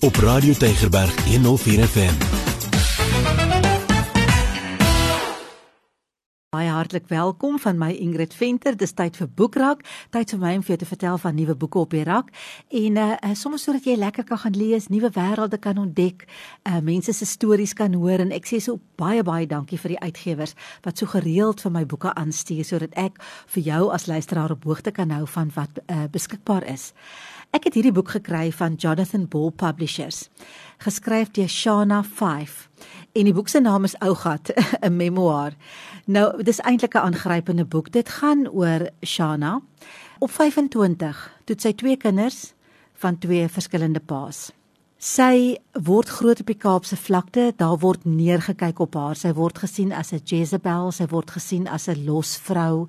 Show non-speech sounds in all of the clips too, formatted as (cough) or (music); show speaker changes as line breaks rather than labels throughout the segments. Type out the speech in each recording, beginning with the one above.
Op Radio Tygerberg 104 FM.
Baie hartlik welkom van my Ingrid Venter. Dis tyd vir Boekrak. Tyd vir my om vir jou te vertel van nuwe boeke op die rak en uh, uh sommer sodat jy lekker kan gaan lees, nuwe wêrelde kan ontdek, uh mense se stories kan hoor en ek sê so baie baie dankie vir die uitgewers wat so gereeld vir my boeke aanstuur sodat ek vir jou as luisteraar op hoogte kan hou van wat uh beskikbaar is. Ek het hierdie boek gekry van Jonathan Ball Publishers, geskryf deur Shana 5. En die boek se naam is Ougat, (laughs) 'n memoir. Nou, dis eintlik 'n aangrypende boek. Dit gaan oor Shana op 25, toe sy twee kinders van twee verskillende paas. Sy word groot op die Kaapse vlakte, daar word neergekyk op haar. Sy word gesien as 'n Jezebel, sy word gesien as 'n losvrou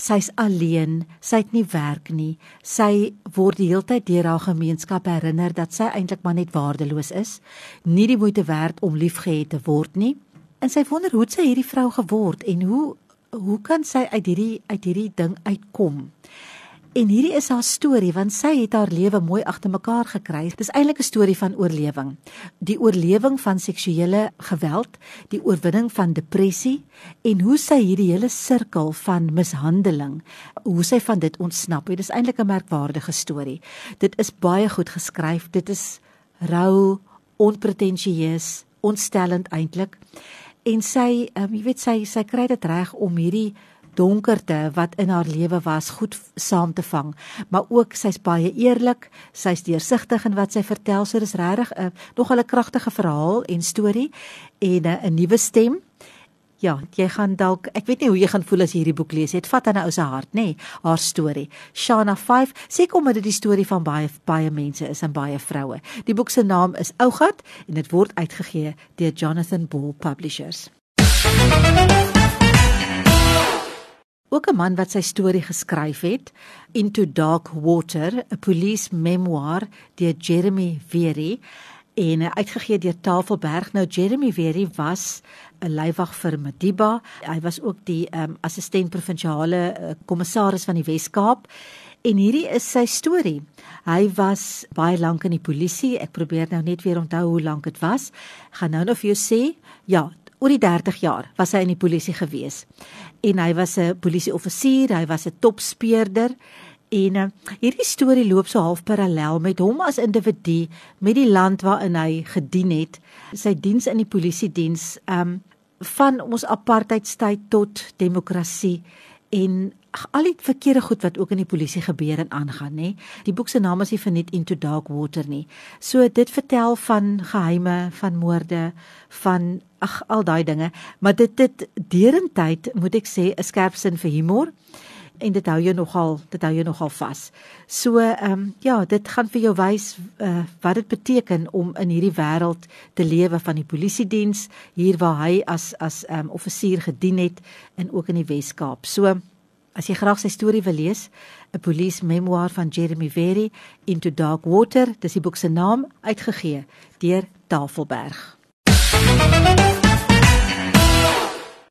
sy's alleen, sy het nie werk nie. Sy word die hele tyd deur haar gemeenskap herinner dat sy eintlik maar net waardeloos is, nie die moeite werd om liefgehad te word nie. En sy wonder hoe sy hierdie vrou geword en hoe hoe kan sy uit hierdie uit hierdie ding uitkom? En hierdie is haar storie want sy het haar lewe mooi agter mekaar gekry. Dis eintlik 'n storie van oorlewing. Die oorlewing van seksuele geweld, die oorwinning van depressie en hoe sy hierdie hele sirkel van mishandeling, hoe sy van dit ontsnap het. Dis eintlik 'n merkwaardige storie. Dit is baie goed geskryf. Dit is rou, onpretensieus, ontstellend eintlik. En sy, um, jy weet sy sy kry dit reg om hierdie donkerte wat in haar lewe was goed saam te vang. Maar ook sy's baie eerlik, sy's deursigtig in wat sy vertel. So dis regtig 'n nog 'n kragtige verhaal en storie en 'n nuwe stem. Ja, jy gaan dalk, ek weet nie hoe jy gaan voel as jy hierdie boek lees. Dit vat aan 'n ou se hart, nê, nee, haar storie. Shana 5, sê kom dit die storie van baie baie mense is en baie vroue. Die boek se naam is Ougat en dit word uitgegee deur Jonathan Ball Publishers. Ook 'n man wat sy storie geskryf het Into Dark Water, 'n police memoir deur Jeremy Very en uitgegee deur Tafelberg. Nou Jeremy Very was 'n leiwag vir Madiba. Hy was ook die um, assistent provinsiale uh, kommissaris van die Wes-Kaap. En hierdie is sy storie. Hy was baie lank in die polisie. Ek probeer nou net weer onthou hoe lank dit was. Gaan nou nog vir jou sê. Ja, oor die 30 jaar was hy in die polisie gewees. En hy was 'n polisieoffisier, hy was 'n topspeurder en uh, hierdie storie loop so half parallel met hom as individu met die land waarin hy gedien het. Sy diens in die polisie diens um van ons apartheidstyd tot demokrasie en al die verkeerde goed wat ook in die polisie gebeur en aangaan nê. Die boek se naam is verniet into dark water nie. So dit vertel van geheime, van moorde, van ag al daai dinge, maar dit dit derentyd moet ek sê 'n skerp sin vir humor en dit hou jou nogal dit hou jou nogal vas. So ehm um, ja, dit gaan vir jou wys uh, wat dit beteken om in hierdie wêreld te lewe van die polisiediens hier waar hy as as ehm um, offisier gedien het en ook in die Wes-Kaap. So As jy graag sy storie wil lees, 'n police memoir van Jeremy Very Into Dark Water, dis die boek se naam, uitgegee deur Tafelberg.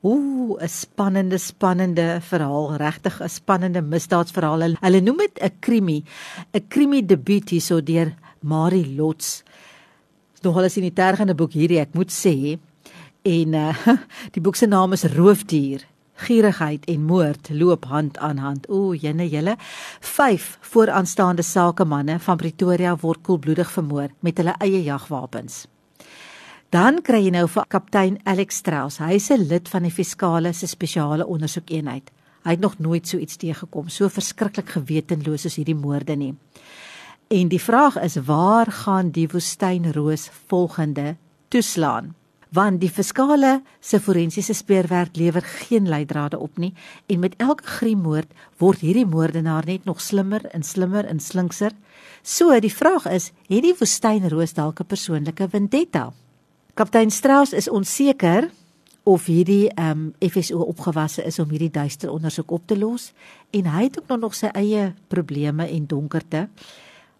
Ooh, 'n spannende spannende verhaal, regtig 'n spannende misdaadsverhaal. Hulle noem dit 'n krimi, 'n krimi debuut hierso deur Marie Lots. Nog alles in die tergende boek hierdie, ek moet sê. En uh, (laughs) die boek se naam is Roofdier gierigheid en moord loop hand aan hand. O, jene julle. 5 vooraanstaande sakemanne van Pretoria word koelbloedig vermoor met hulle eie jagwapens. Dan kry jy nou vir kaptein Alex Strauss. Hy's 'n lid van die fiskale se spesiale ondersoekeenheid. Hy het nog nooit so iets teëgekom, so verskriklik gewetenloos as hierdie moorde nie. En die vraag is waar gaan die woestynroos volgende toeslaan? Want die fiskale se forensiese speurwerk lewer geen leidrade op nie en met elke griemoord word hierdie moordenaar net nog slimmer en slimmer en slinkser. So die vraag is, het die woestynroos dalk 'n persoonlike vendetta? Kaptein Strauss is onseker of hierdie ehm um, FSO opgewasse is om hierdie duister ondersoek op te los en hy het ook nog sy eie probleme en donkerte.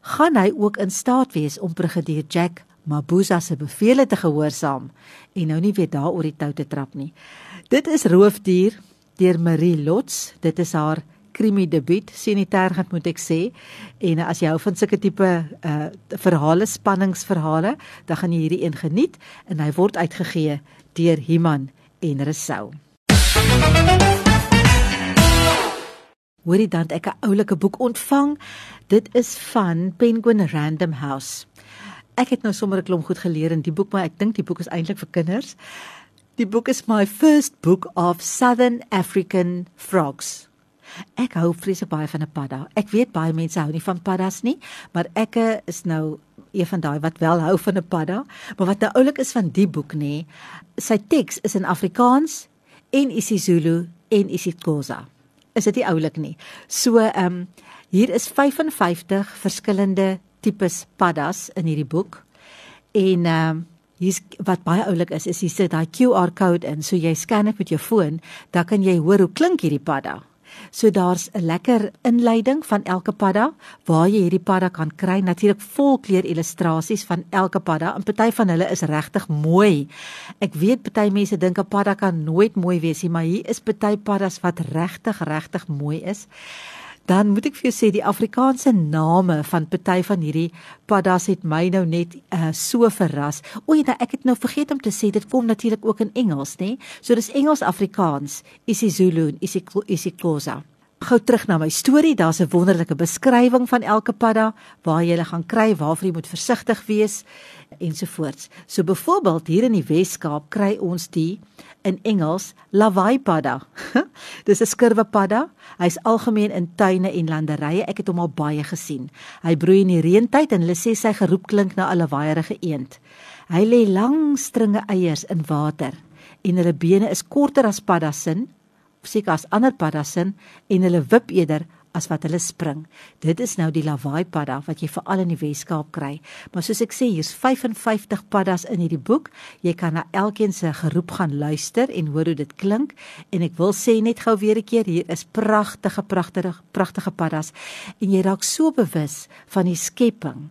Gaan hy ook in staat wees om brigadier Jack Mabuza se bevele te gehoorsaam en nou nie weer daaroor die tou te trap nie. Dit is Roofdier deur Marie Lots. Dit is haar krimi debuut, senitergend moet ek sê. En as jy hou van sulke tipe uh verhale, spanningsverhale, dan gaan jy hierdie een geniet en hy word uitgegee deur Himan en Resou. Hoorie dan ek 'n oulike boek ontvang. Dit is van Penguin Random House. Ek het nou sommer 'n klomp goed geleer in die boek, maar ek dink die boek is eintlik vir kinders. Die boek is my first book of Southern African frogs. Ek hou vreeslik baie van 'n padda. Ek weet baie mense hou nie van paddas nie, maar ek is nou een van daai wat wel hou van 'n padda. Maar wat nou oulik is van die boek nê, sy teks is in Afrikaans en isiZulu en isiXhosa. Is dit nie oulik nie? So ehm um, hier is 55 verskillende tipes paddas in hierdie boek. En ehm um, hier's wat baie oulik is, is hier sit daai QR code in, so jy scan dit met jou foon, dan kan jy hoor hoe klink hierdie padda. So daar's 'n lekker inleiding van elke padda waar jy hierdie padda kan kry. Natuurlik volkleur illustrasies van elke padda. En party van hulle is regtig mooi. Ek weet party mense dink 'n padda kan nooit mooi wees nie, maar hier is party paddas wat regtig regtig mooi is dan moet ek vir jou sê die Afrikaanse name van party van hierdie paddas het my nou net uh, so verras. O, ja, ek het nou vergeet om te sê dit kom natuurlik ook in Engels, nê? So dis Engels Afrikaans, isiZulu en isiXhosa. Gou terug na my storie, daar's 'n wonderlike beskrywing van elke padda waar jy hulle gaan kry, waarvoor jy moet versigtig wees ensovoorts. So byvoorbeeld hier in die Wes-Kaap kry ons die in Engels lawaai padda. (laughs) Dis 'n skurwe padda. Hy's algemeen in tuine en landerye. Ek het hom al baie gesien. Hy broei in die reentyd en hulle sê sy geroep klink na 'n lawaaierige eend. Hy lê lang stringe eiers in water en hulle bene is korter as paddas sin, seker as ander paddas sin en hulle wip eerder as wat hulle spring. Dit is nou die lawaai padda wat jy veral in die Weskaap kry. Maar soos ek sê, hier's 55 paddas in hierdie boek. Jy kan na elkeen se geroep gaan luister en hoor hoe dit klink en ek wil sê net gou weer 'n keer, hier is pragtige pragtige pragtige paddas en jy raak so bewus van die skepping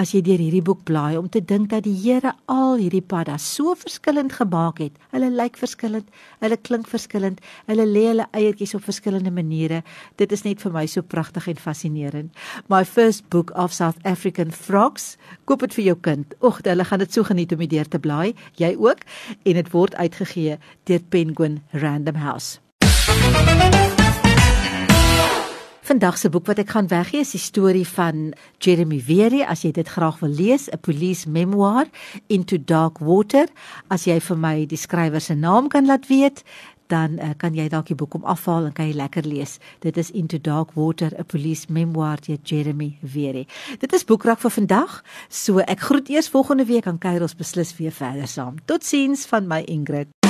as jy deur hierdie boek blaai om te dink dat die Here al hierdie padda so verskillend gemaak het. Hulle lyk verskillend, hulle klink verskillend, hulle lê hulle eiertjies op verskillende maniere. Dit is net vir my so pragtig en fascinerend. My first book of South African frogs. Koop dit vir jou kind. Ag, hulle gaan dit so geniet om hierdeur te blaai. Jy ook en dit word uitgegee deur Penguin Random House. Vandag se boek wat ek gaan weggee is die storie van Jeremy Weary as jy dit graag wil lees, 'n police memoir Into Dark Water. As jy vir my die skrywer se naam kan laat weet, dan uh, kan jy dalk die boek om afhaal en kan jy lekker lees. Dit is Into Dark Water, 'n police memoir deur Jeremy Weary. Dit is boekrak vir vandag. So ek groet eers volgende week aan kuier ons beslis weer verder saam. Totsiens van my Ingrid.